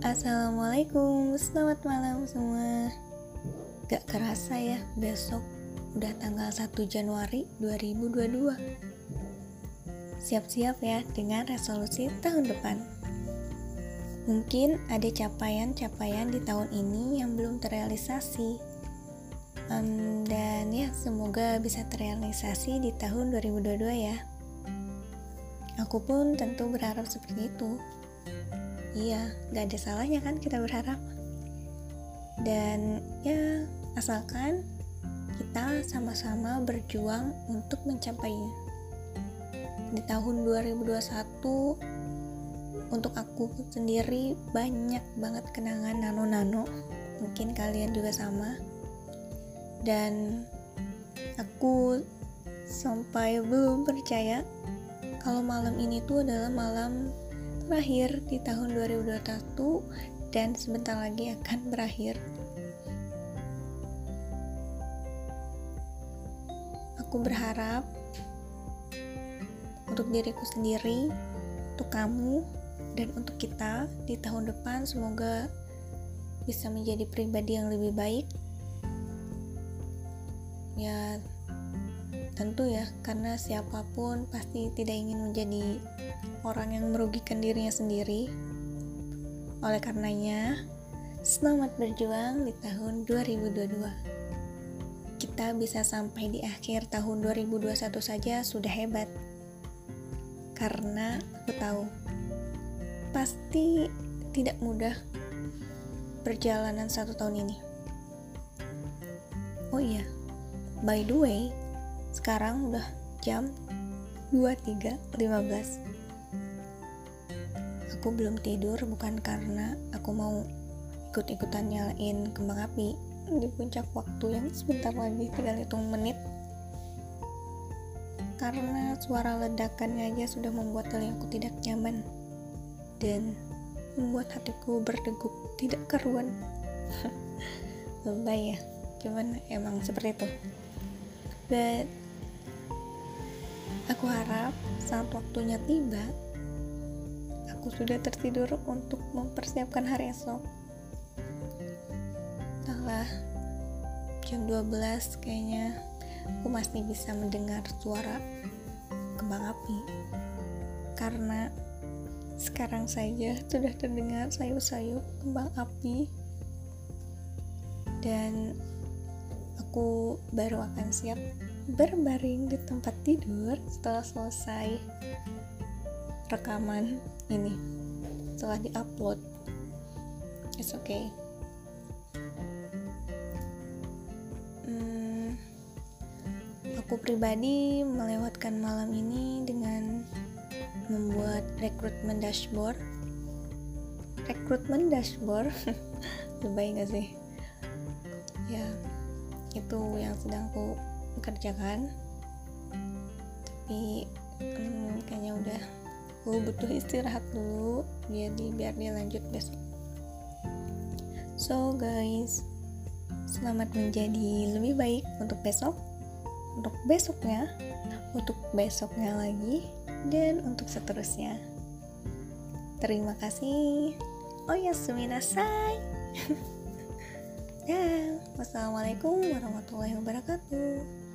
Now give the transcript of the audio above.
Assalamualaikum, selamat malam semua. Gak kerasa ya, besok udah tanggal 1 Januari 2022 Siap-siap ya dengan resolusi tahun depan. Mungkin ada capaian-capaian di tahun ini yang belum terrealisasi. Um, Dan ya, semoga bisa terrealisasi di tahun 2022 ya. Aku pun tentu berharap seperti itu Iya, gak ada salahnya kan kita berharap. Dan ya, asalkan kita sama-sama berjuang untuk mencapainya. Di tahun 2021 untuk aku sendiri banyak banget kenangan nano-nano. Mungkin kalian juga sama. Dan aku sampai belum percaya kalau malam ini tuh adalah malam berakhir di tahun 2021 dan sebentar lagi akan berakhir. Aku berharap untuk diriku sendiri, untuk kamu, dan untuk kita di tahun depan semoga bisa menjadi pribadi yang lebih baik. Ya, tentu ya, karena siapa pun pasti tidak ingin menjadi orang yang merugikan dirinya sendiri. Oleh karenanya, selamat berjuang di tahun 2022. Kita bisa sampai di akhir tahun 2021 saja sudah hebat. Karena aku tahu pasti tidak mudah perjalanan satu tahun ini. Oh iya, by the way, sekarang udah jam 23.15 aku belum tidur bukan karena aku mau ikut-ikutan nyalain kembang api. Di puncak waktu yang sebentar lagi tinggal hitung menit. Karena suara ledakannya aja sudah membuat telingaku tidak nyaman dan membuat hatiku berdegup tidak keruan lebay ya cuman emang seperti itu. But aku harap saat waktunya tiba aku sudah tertidur untuk mempersiapkan hari esok. Entahlah jam 12 kayaknya aku masih bisa mendengar suara kembang api. Karena sekarang saja sudah terdengar sayup-sayup kembang api. Dan aku baru akan siap berbaring di tempat tidur setelah selesai rekaman ini. Setelah diupload. It's okay. Hmm, aku pribadi melewatkan malam ini dengan membuat rekrutmen dashboard. Rekrutmen dashboard? Lebay gak sih? Ya itu yang sedang aku kerjakan tapi hmm, kayaknya udah. Aku butuh istirahat dulu jadi biar dia lanjut besok. So guys selamat menjadi lebih baik untuk besok untuk besoknya untuk besoknya lagi dan untuk seterusnya. Terima kasih. Oh ya suminasai dadah. wassalamualaikum warahmatullahi wabarakatuh.